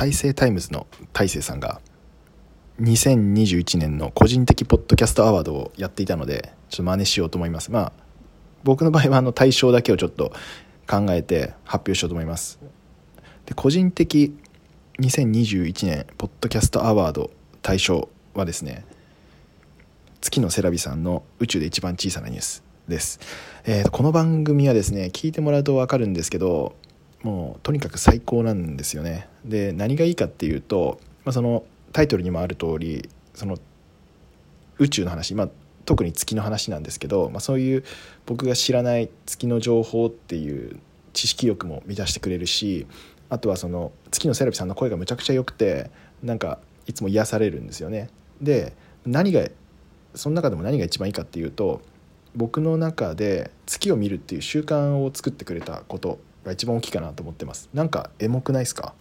大成タイムズの大成さんが2021年の個人的ポッドキャストアワードをやっていたのでちょっと真似しようと思います。まあ僕の場合はあの大賞だけをちょっと考えて発表しようと思います。で個人的2021年ポッドキャストアワード大賞はですね月野セラビさんの「宇宙で一番小さなニュース」です、えー、この番組はですね聞いてもらうと分かるんですけどもうとにかく最高なんですよねで何がいいかっていうと、まあ、そのタイトルにもある通りその宇宙の話、まあ、特に月の話なんですけど、まあ、そういう僕が知らない月の情報っていう知識欲も満たしてくれるしあとはその月のセラピさんの声がむちゃくちゃ良くてなんかいつも癒されるんですよね。で何がその中でも何が一番いいかっていうと僕の中で月を見るっていう習慣を作ってくれたことが一番大きいかなと思ってます。なんかエモくないですか？